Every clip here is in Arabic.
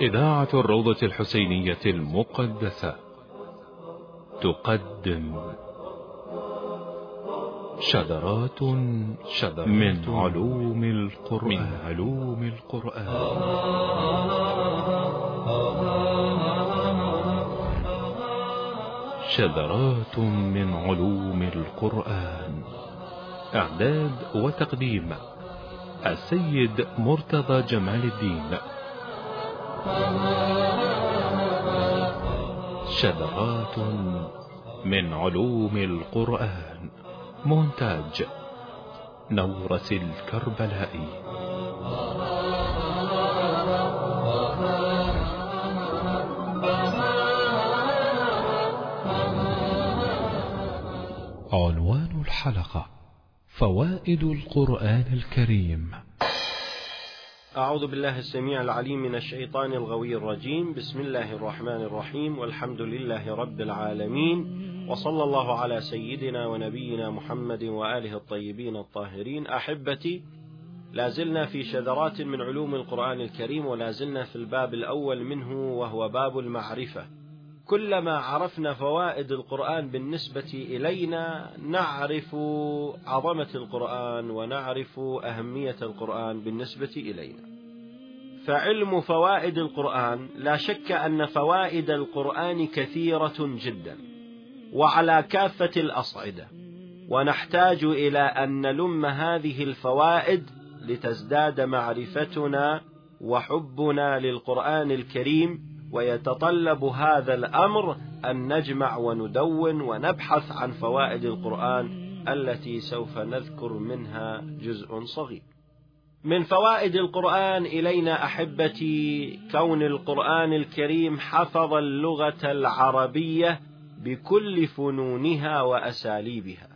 إذاعة الروضة الحسينية المقدسة. تقدم شذرات شذرات من علوم القرآن. من علوم القرآن. شذرات من علوم القرآن. إعداد وتقديم السيد مرتضى جمال الدين. شذرات من علوم القرآن. مونتاج نورس الكربلائي عنوان الحلقة فوائد القرآن الكريم. أعوذ بالله السميع العليم من الشيطان الغوي الرجيم. بسم الله الرحمن الرحيم. والحمد لله رب العالمين. وصلى الله على سيدنا ونبينا محمد وآله الطيبين الطاهرين. أحبتي لا زلنا في شذرات من علوم القرآن الكريم ولا زلنا في الباب الأول منه وهو باب المعرفة. كلما عرفنا فوائد القرآن بالنسبة إلينا نعرف عظمة القرآن ونعرف أهمية القرآن بالنسبة إلينا. فعلم فوائد القرآن لا شك أن فوائد القرآن كثيرة جدا، وعلى كافة الأصعدة، ونحتاج إلى أن نلم هذه الفوائد لتزداد معرفتنا وحبنا للقرآن الكريم ويتطلب هذا الأمر أن نجمع وندون ونبحث عن فوائد القرآن التي سوف نذكر منها جزء صغير. من فوائد القرآن إلينا أحبتي كون القرآن الكريم حفظ اللغة العربية بكل فنونها وأساليبها،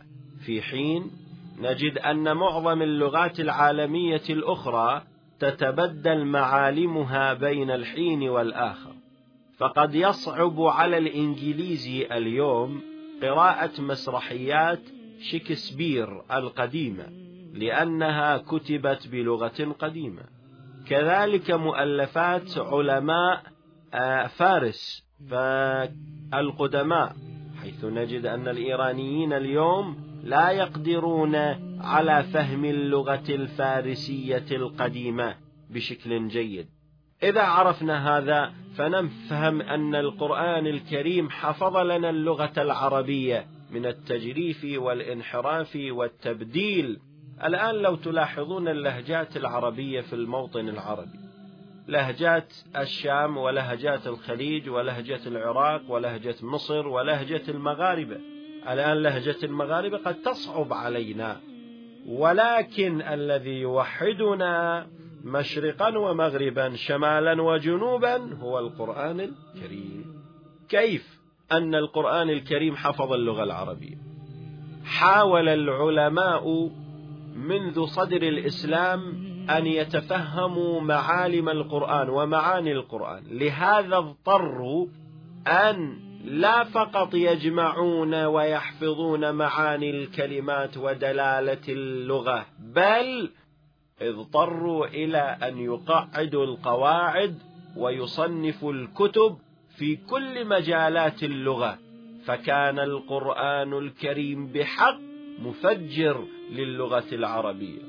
في حين نجد أن معظم اللغات العالمية الأخرى تتبدل معالمها بين الحين والآخر. فقد يصعب على الإنجليزي اليوم قراءة مسرحيات شكسبير القديمة لأنها كتبت بلغة قديمة. كذلك مؤلفات علماء فارس فالقدماء حيث نجد أن الإيرانيين اليوم لا يقدرون على فهم اللغة الفارسية القديمة بشكل جيد. إذا عرفنا هذا فنفهم أن القرآن الكريم حفظ لنا اللغة العربية من التجريف والانحراف والتبديل. الآن لو تلاحظون اللهجات العربية في الموطن العربي. لهجات الشام ولهجات الخليج ولهجة العراق ولهجة مصر ولهجة المغاربة. الآن لهجة المغاربة قد تصعب علينا. ولكن الذي يوحدنا مشرقا ومغربا شمالا وجنوبا هو القرآن الكريم. كيف أن القرآن الكريم حفظ اللغة العربية؟ حاول العلماء منذ صدر الإسلام أن يتفهموا معالم القرآن ومعاني القرآن. لهذا اضطروا أن لا فقط يجمعون ويحفظون معاني الكلمات ودلالة اللغة بل اضطروا إلى أن يقعدوا القواعد ويصنفوا الكتب في كل مجالات اللغة. فكان القرآن الكريم بحق مفجر للغة العربية.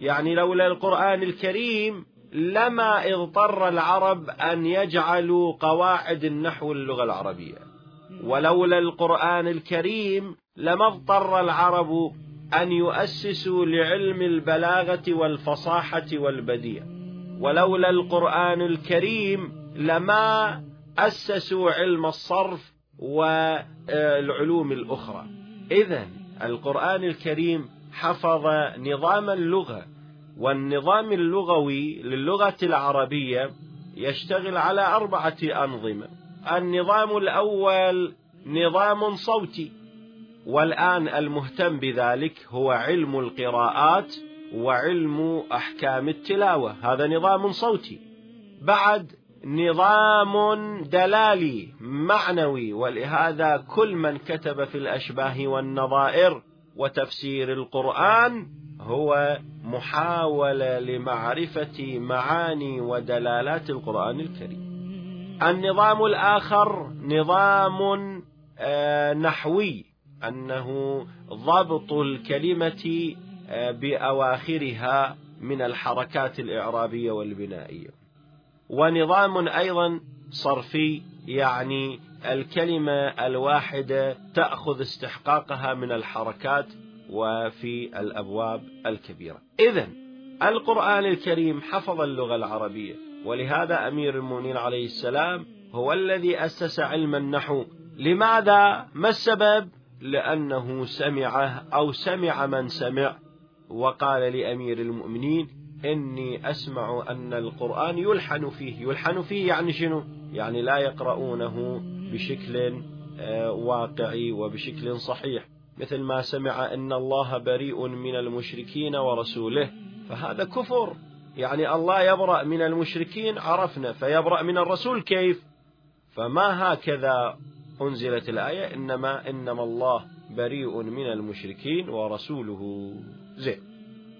يعني لولا القرآن الكريم لما اضطر العرب أن يجعلوا قواعد النحو اللغة العربية. ولولا القرآن الكريم لما اضطر العرب أن يؤسسوا لعلم البلاغة والفصاحة والبديع. ولولا القرآن الكريم لما أسسوا علم الصرف والعلوم الأخرى. إذا القرآن الكريم حفظ نظام اللغة والنظام اللغوي للغة العربية يشتغل على أربعة أنظمة. النظام الأول نظام صوتي والآن المهتم بذلك هو علم القراءات وعلم أحكام التلاوة. هذا نظام صوتي. بعد نظام دلالي معنوي ولهذا كل من كتب في الأشباه والنظائر وتفسير القرآن هو محاولة لمعرفة معاني ودلالات القرآن الكريم. النظام الآخر نظام آه، نحوي أنه ضبط الكلمة آه، بأواخرها من الحركات الإعرابية والبنائية. ونظام أيضا صرفي يعني الكلمة الواحدة تأخذ استحقاقها من الحركات وفي الأبواب الكبيرة إذا القرآن الكريم حفظ اللغة العربية ولهذا أمير المؤمنين عليه السلام هو الذي أسس علم النحو لماذا؟ ما السبب؟ لأنه سمعه أو سمع من سمع وقال لأمير المؤمنين إني أسمع أن القرآن يلحن فيه. يلحن فيه يعني شنو؟ يعني لا يقرؤونه بشكل آه، واقعي وبشكل صحيح. مثل ما سمع أن الله بريء من المشركين ورسوله فهذا كفر. يعني الله يبرأ من المشركين عرفنا. فيبرأ من الرسول كيف؟ فما هكذا أنزلت الآية؟ إنما إنما الله بريء من المشركين ورسوله. زين.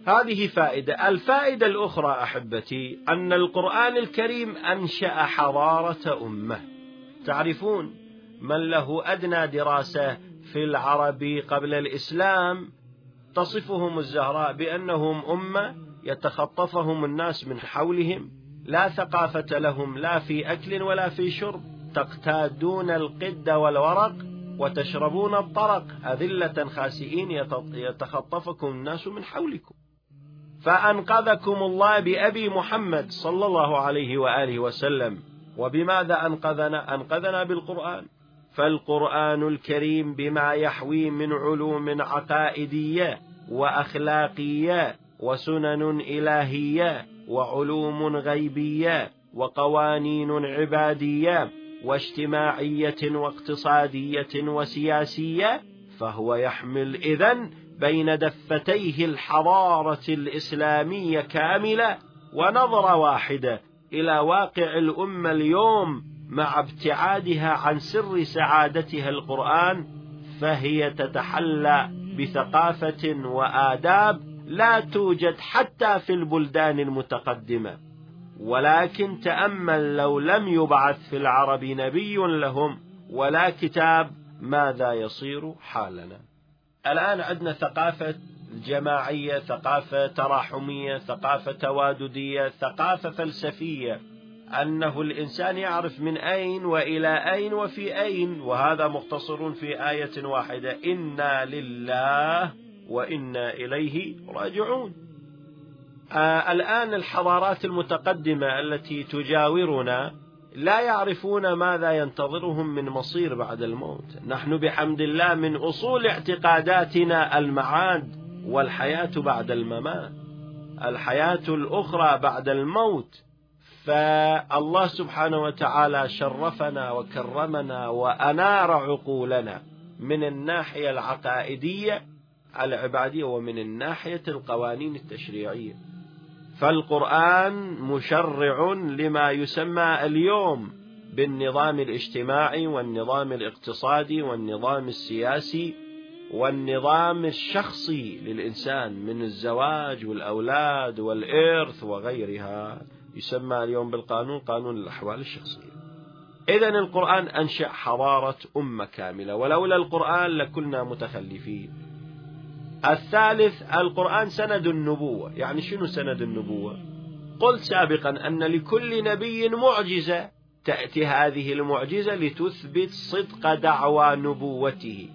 هذه فائدة. الفائدة الأخرى أحبتي أن القرآن الكريم أنشأ حضارة أمة. تعرفون من له أدنى دراسة في العرب قبل الإسلام؟ تصفهم الزهراء بأنهم أمة يتخطفهم الناس من حولهم. لا ثقافة لهم لا في أكل ولا في شرب. تقتادون القد والورق وتشربون الطرق. أذلة خاسئين يتخطفكم الناس من حولكم. فأنقذكم الله بأبي محمد صلى الله عليه وآله وسلم وبماذا أنقذنا؟ أنقذنا بالقرآن فالقرآن الكريم بما يحوي من علوم عقائدية وأخلاقية وسنن إلهية وعلوم غيبية وقوانين عبادية واجتماعية واقتصادية وسياسية فهو يحمل إذن بين دفتيه الحضارة الإسلامية كاملة ونظرة واحدة إلى واقع الأمة اليوم مع ابتعادها عن سر سعادتها القرآن فهي تتحلى بثقافة وآداب لا توجد حتى في البلدان المتقدمة. ولكن تأمل لو لم يبعث في العرب نبي لهم ولا كتاب ماذا يصير حالنا. الآن عندنا ثقافة جماعية ثقافة تراحمية ثقافة تواددية ثقافة فلسفية. أنه الإنسان يعرف من أين وإلى أين وفي أين وهذا مختصر في آية واحدة. إنا لله وإنا إليه راجعون. آه الآن الحضارات المتقدمة التي تجاورنا لا يعرفون ماذا ينتظرهم من مصير بعد الموت. نحن بحمد الله من أصول اعتقاداتنا المعاد والحياة بعد الممات. الحياة الأخرى بعد الموت فالله سبحانه وتعالى شرفنا وكرمنا وأنار عقولنا من الناحية العقائدية العبادية ومن الناحية القوانين التشريعية. فالقرآن مشرع لما يسمى اليوم بالنظام الاجتماعي والنظام الاقتصادي والنظام السياسي والنظام الشخصي للإنسان من الزواج والأولاد والإرث وغيرها. يسمى اليوم بالقانون قانون الأحوال الشخصية. إذا القرآن أنشأ حضارة أمة كاملة ولولا القرآن لكنا متخلفين. الثالث القرآن سند النبوة. يعني شنو سند النبوة؟ قلت سابقا أن لكل نبي معجزة تأتي هذه المعجزة لتثبت صدق دعوى نبوته.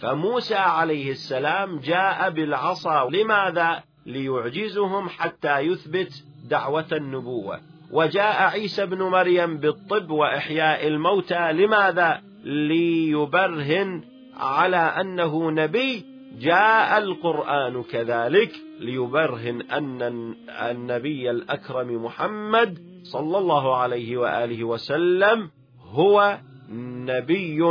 فموسى عليه السلام جاء بالعصا. لماذا؟ ليعجزهم حتى يثبت دعوة النبوة. وجاء عيسى بن مريم بالطب وإحياء الموتى. لماذا؟ ليبرهن على أنه نبي جاء القرآن كذلك ليبرهن أن النبي الأكرم محمد صلى الله عليه وآله وسلم هو نبي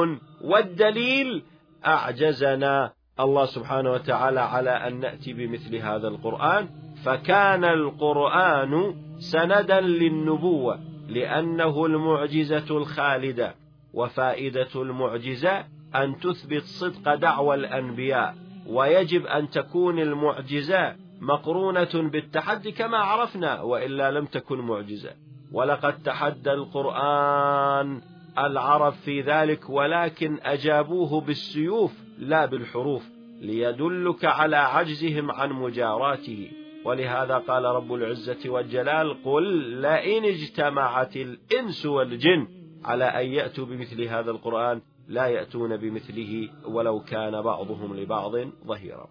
والدليل أعجزنا. الله سبحانه وتعالى على أن نأتي بمثل هذا القرآن. فكان القرآن سندا للنبوة لأنه المعجزة الخالدة وفائدة المعجزة أن تثبت صدق دعوى الأنبياء. ويجب أن تكون المعجزة مقرونة بالتحدي كما عرفنا وإلا لم تكن معجزة. ولقد تحدى القرآن العرب في ذلك ولكن أجابوه بالسيوف لا بالحروف ليدلك على عجزهم عن مجاراته. ولهذا قال رب العزة والجلال قل لئن اجتمعت الإنس والجن على أن يأتوا بمثل هذا القرآن. لا يأتون بمثله ولو كان بعضهم لبعض ظهيرا.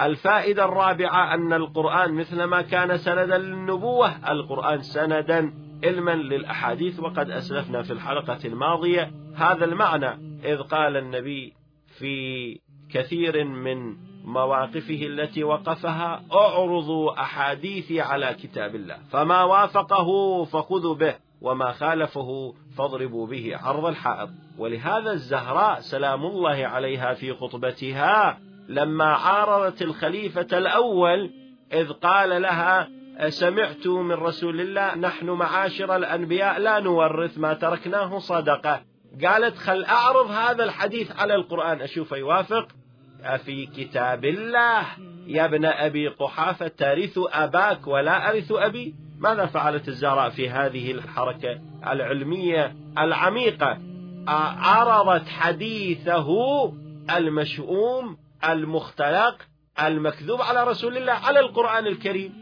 الفائدة الرابعة أن القرآن مثلما كان سندا للنبوة القرآن سندا علما للأحاديث وقد أسلفنا في الحلقة الماضية هذا المعنى إذ قال النبي في كثير من مواقفه التي وقفها أعرضوا أحاديثي على كتاب الله فما وافقه فخذوا به. وما خالفه فاضربوا به عرض الحائط. ولهذا الزهراء سلام الله عليها في خطبتها لما عارضت الخليفة الأول إذ قال لها سمعت من رسول الله نحن معاشر الأنبياء لا نورث ما تركناه صدقة. قالت خل أعرض هذا الحديث على القرآن أشوف يوافق؟ أفي كتاب الله. يا ابن أبي قحافة ترث أباك ولا أرث أبي؟ ماذا فعلت الزهراء في هذه الحركة العلمية العميقة؟ عرضت حديثه المشؤوم المختلق المكذوب على رسول الله على القرآن الكريم.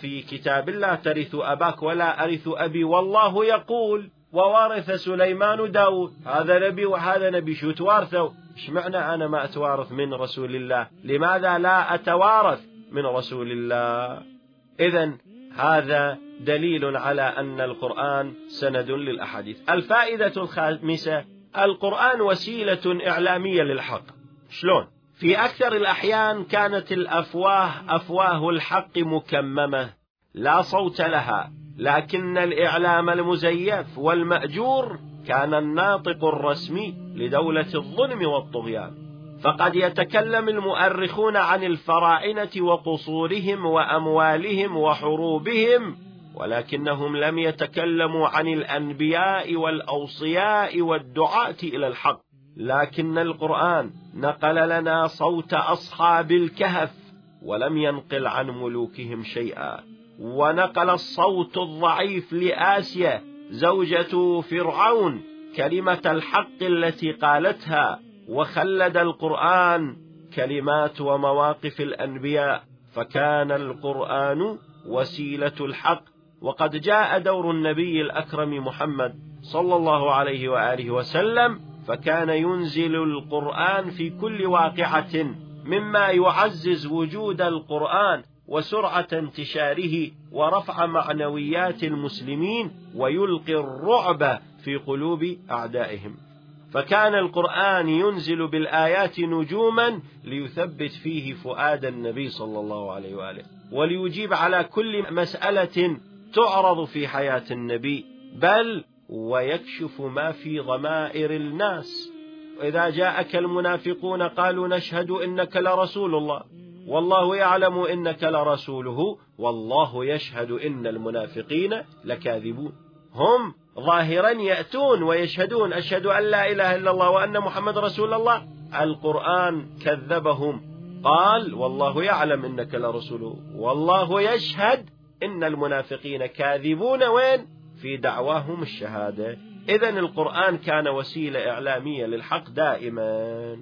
في كتاب الله ترث أباك ولا أرث أبي والله يقول وورث سليمان داود. هذا نبي وهذا نبي شو توارثوا؟ إيش معنى أنا ما أتوارث من رسول الله؟ لماذا لا أتوارث من رسول الله؟ إذا هذا دليل على أن القرآن سند للأحاديث. الفائدة الخامسة القرآن وسيلة إعلامية للحق. شلون؟ في أكثر الأحيان كانت الأفواه أفواه الحق مكممة لا صوت لها لكن الإعلام المزيف والمأجور كان الناطق الرسمي لدولة الظلم والطغيان. فقد يتكلم المؤرخون عن الفراعنة وقصورهم وأموالهم وحروبهم ولكنهم لم يتكلموا عن الأنبياء والأوصياء والدعاة إلى الحق. لكن القرآن نقل لنا صوت أصحاب الكهف ولم ينقل عن ملوكهم شيئا. ونقل الصوت الضعيف لآسيا زوجة فرعون كلمة الحق التي قالتها وخلد القرآن كلمات ومواقف الأنبياء فكان القرآن وسيلة الحق. وقد جاء دور النبي الأكرم محمد صلى الله عليه وآله وسلم فكان ينزل القرآن في كل واقعة مما يعزز وجود القرآن وسرعة انتشاره ورفع معنويات المسلمين ويلقي الرعب في قلوب أعدائهم. فكان القرآن ينزل بالآيات نجوما ليثبت فيه فؤاد النبي صلى الله عليه وآله وليجيب على كل مسألة تعرض في حياة النبي بل ويكشف ما في ضمائر الناس. إذا جاءك المنافقون قالوا نشهد إنك لرسول الله والله يعلم إنك لرسوله والله يشهد إن المنافقين لكاذبون. هم ظاهرا يأتون ويشهدون أشهد أن لا إله إلا الله وأن محمد رسول الله. القرآن كذبهم. قال والله يعلم إنك لرسوله والله يشهد إن المنافقين كاذبون. وين؟ في دعواهم الشهادة. إذا القرآن كان وسيلة إعلامية للحق دائما.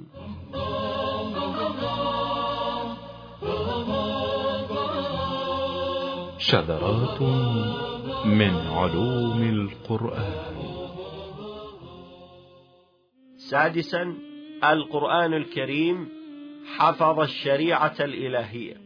شذرات من علوم القرآن. سادسا القرآن الكريم حفظ الشريعة الإلهية.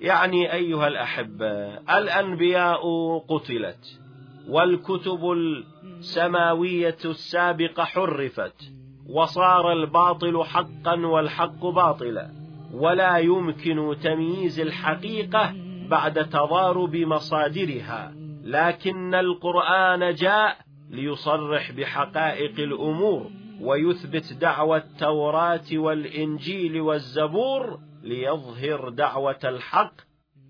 يعني أيها الأحبة الأنبياء قتلت والكتب السماوية السابقة حرفت وصار الباطل حقا والحق باطلا. ولا يمكن تمييز الحقيقة بعد تضارب مصادرها. لكن القرآن جاء ليصرح بحقائق الأمور ويثبت دعوى التوراة والإنجيل والزبور ليظهر دعوة الحق.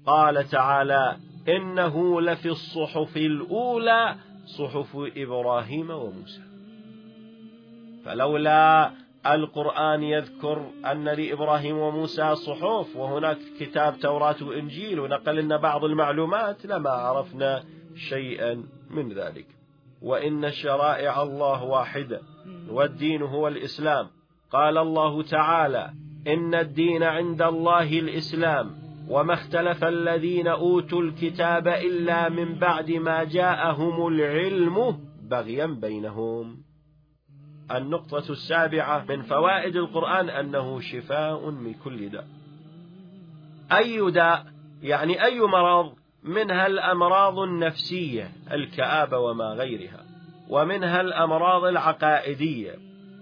قال تعالى إنه لفي الصحف الأولى صحف إبراهيم وموسى. فلولا القرآن يذكر أن لإبراهيم وموسى صحف وهناك كتاب توراة وإنجيل ونقل لنا بعض المعلومات لما عرفنا شيئا من ذلك. وإن شرائع الله واحدة والدين هو الإسلام. قال الله تعالى إن الدين عند الله الإسلام. وما اختلف الذين أوتوا الكتاب إلا من بعد ما جاءهم العلم بغيا بينهم. النقطة السابعة من فوائد القرآن أنه شفاء من كل داء. أي داء؟ يعني أي مرض؟ منها الأمراض النفسية الكآبة وما غيرها. ومنها الأمراض العقائدية.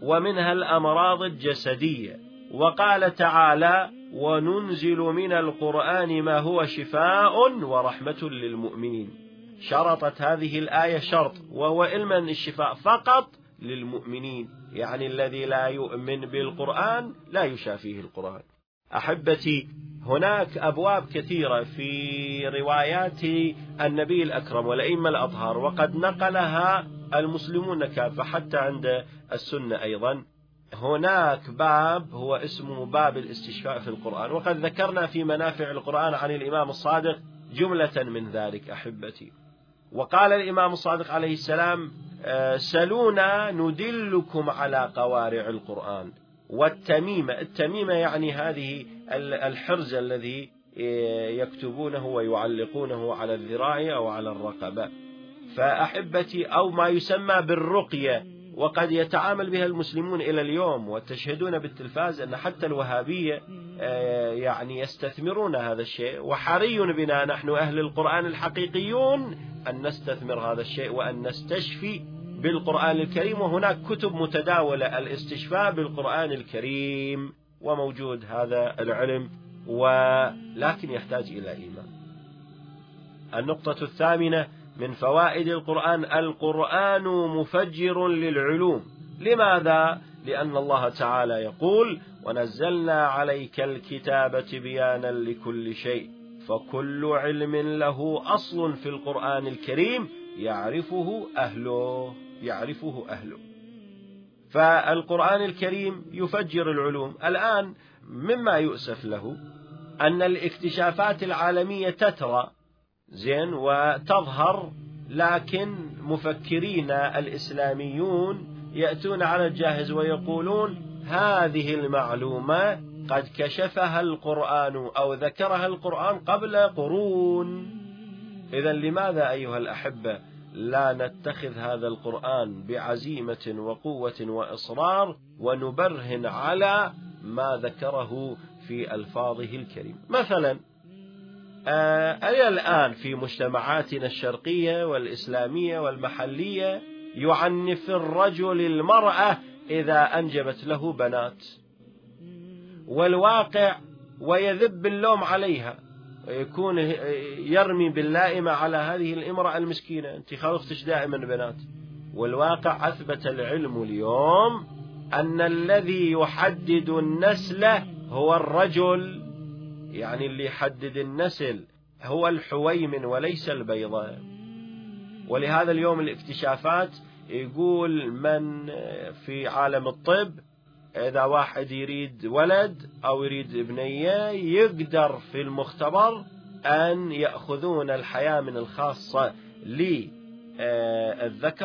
ومنها الأمراض الجسدية. وقال تعالى وننزل من القرآن ما هو شفاء ورحمة للمؤمنين. شرطت هذه الآية شرط وهو علما الشفاء فقط للمؤمنين. يعني الذي لا يؤمن بالقرآن لا يشافيه القرآن. أحبتي هناك أبواب كثيرة في روايات النبي الأكرم والأئمة الأطهار وقد نقلها المسلمون كافة حتى عند السنة أيضا. هناك باب هو اسمه باب الاستشفاء في القرآن وقد ذكرنا في منافع القرآن عن الإمام الصادق جملة من ذلك أحبتي. وقال الإمام الصادق عليه السلام آه، سلونا ندلكم على قوارع القرآن. والتميمة. التميمة يعني هذه الحرز الذي يكتبونه ويعلقونه على الذراع أو على الرقبة. فأحبتي أو ما يسمى بالرقية وقد يتعامل بها المسلمون إلى اليوم وتشهدون بالتلفاز أن حتى الوهابية آه، يعني يستثمرون هذا الشيء. وحري بنا نحن أهل القرآن الحقيقيون أن نستثمر هذا الشيء وأن نستشفي بالقرآن الكريم وهناك كتب متداولة الاستشفاء بالقرآن الكريم وموجود هذا العلم ولكن يحتاج إلى إيمان. النقطة الثامنة من فوائد القرآن القرآن مفجر للعلوم. لماذا؟ لأن الله تعالى يقول ونزلنا عليك الكتاب تبيانا لكل شيء فكل علم له أصل في القرآن الكريم يعرفه أهله. يعرفه أهله. فالقرآن الكريم يفجر العلوم. الآن مما يؤسف له أن الاكتشافات العالمية تترى زين وتظهر لكن مفكرين الإسلاميون يأتون على الجاهز ويقولون هذه المعلومة قد كشفها القرآن أو ذكرها القرآن قبل قرون. إذا لماذا أيها الأحبة لا نتخذ هذا القرآن بعزيمة وقوة وإصرار ونبرهن على ما ذكره في ألفاظه الكريمة مثلا آه، إلى الآن في مجتمعاتنا الشرقية والإسلامية والمحلية يعنف الرجل المرأة إذا أنجبت له بنات والواقع ويذب اللوم عليها. يكون يرمي باللائمة على هذه الإمرأة المسكينة. أنت خلفتش دائما بنات والواقع أثبت العلم اليوم أن الذي يحدد النسل هو الرجل. يعني اللي يحدد النسل هو الحويمن وليس البيضة ولهذا اليوم الاكتشافات يقول من في عالم الطب إذا واحد يريد ولد أو يريد ابنية يقدر في المختبر أن يأخذون الحياة من الخاصة للذكر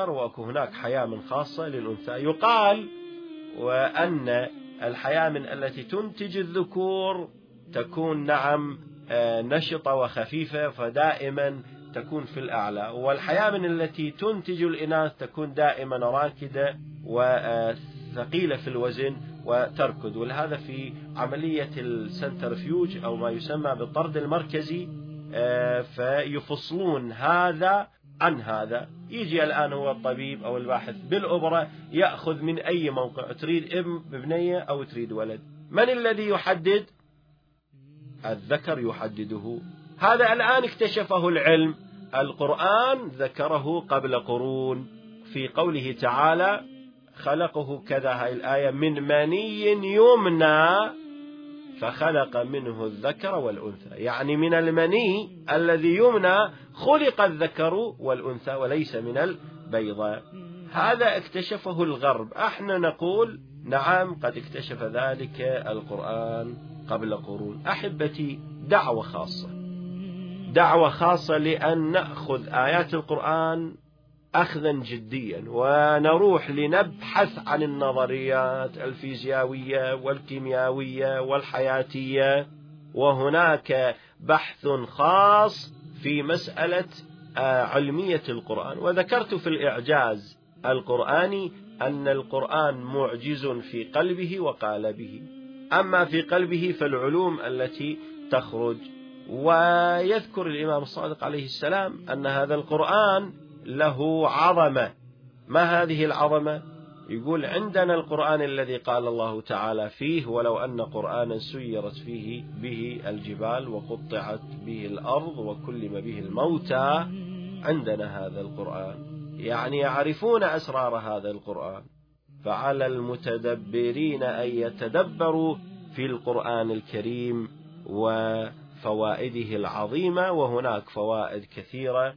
وأكو هناك حياة من خاصة للأنثى. يقال وأن الحياة من التي تنتج الذكور تكون نعم آه، نشطة وخفيفة فدائما تكون في الأعلى. والحياة من التي تنتج الإناث تكون دائما راكدة وثقيلة في الوزن وتركض ولهذا في عملية السنترفيوج أو ما يسمى بالطرد المركزي آه، فيفصلون هذا عن هذا. يجي الآن هو الطبيب أو الباحث بالأبرة يأخذ من أي موقع تريد ابن بنية أو تريد ولد. من الذي يحدد؟ الذكر يحدده. هذا الآن اكتشفه العلم. القرآن ذكره قبل قرون. في قوله تعالى خلقه كذا هاي الآية من مني يمنى فخلق منه الذكر والأنثى. يعني من المني الذي يمنى خلق الذكر والأنثى وليس من البيضة. هذا اكتشفه الغرب. أحنا نقول نعم قد اكتشف ذلك القرآن قبل قرون. أحبتي دعوة خاصة. دعوة خاصة لأن نأخذ آيات القرآن أخذا جديا ونروح لنبحث عن النظريات الفيزيائية والكيميائية والحياتية. وهناك بحث خاص في مسألة آه، علمية القرآن. وذكرت في الإعجاز القرآني أن القرآن معجز في قلبه وقالبه أما في قلبه فالعلوم التي تخرج. ويذكر الإمام الصادق عليه السلام أن هذا القرآن له عظمة. ما هذه العظمة؟ يقول عندنا القرآن الذي قال الله تعالى فيه ولو أن قرآنا سيرت فيه به الجبال وقطعت به الأرض وكلم به الموتى عندنا هذا القرآن. يعني يعرفون أسرار هذا القرآن. فعلى المتدبرين أن يتدبروا في القرآن الكريم وفوائده العظيمة وهناك فوائد كثيرة.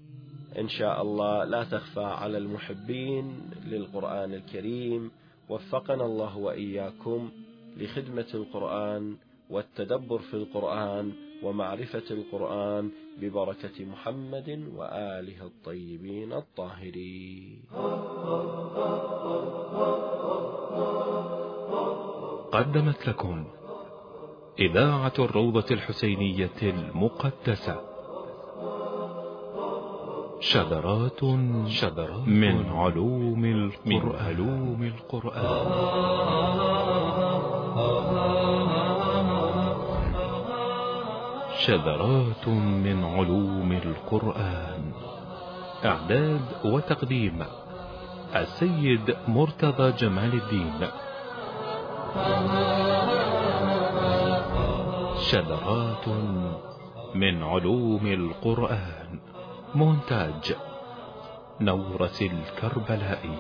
إن شاء الله لا تخفى على المحبين للقرآن الكريم وفقنا الله وإياكم لخدمة القرآن والتدبر في القرآن ومعرفة القرآن ببركة محمد وآله الطيبين الطاهرين. قدمت لكم إذاعة الروضة الحسينية المقدسة شذرات شذرات من علوم القرآن, من علوم القرآن. شذرات من علوم القرآن. إعداد وتقديم السيد مرتضى جمال الدين. شذرات من علوم القرآن. مونتاج نورة الكربلائي.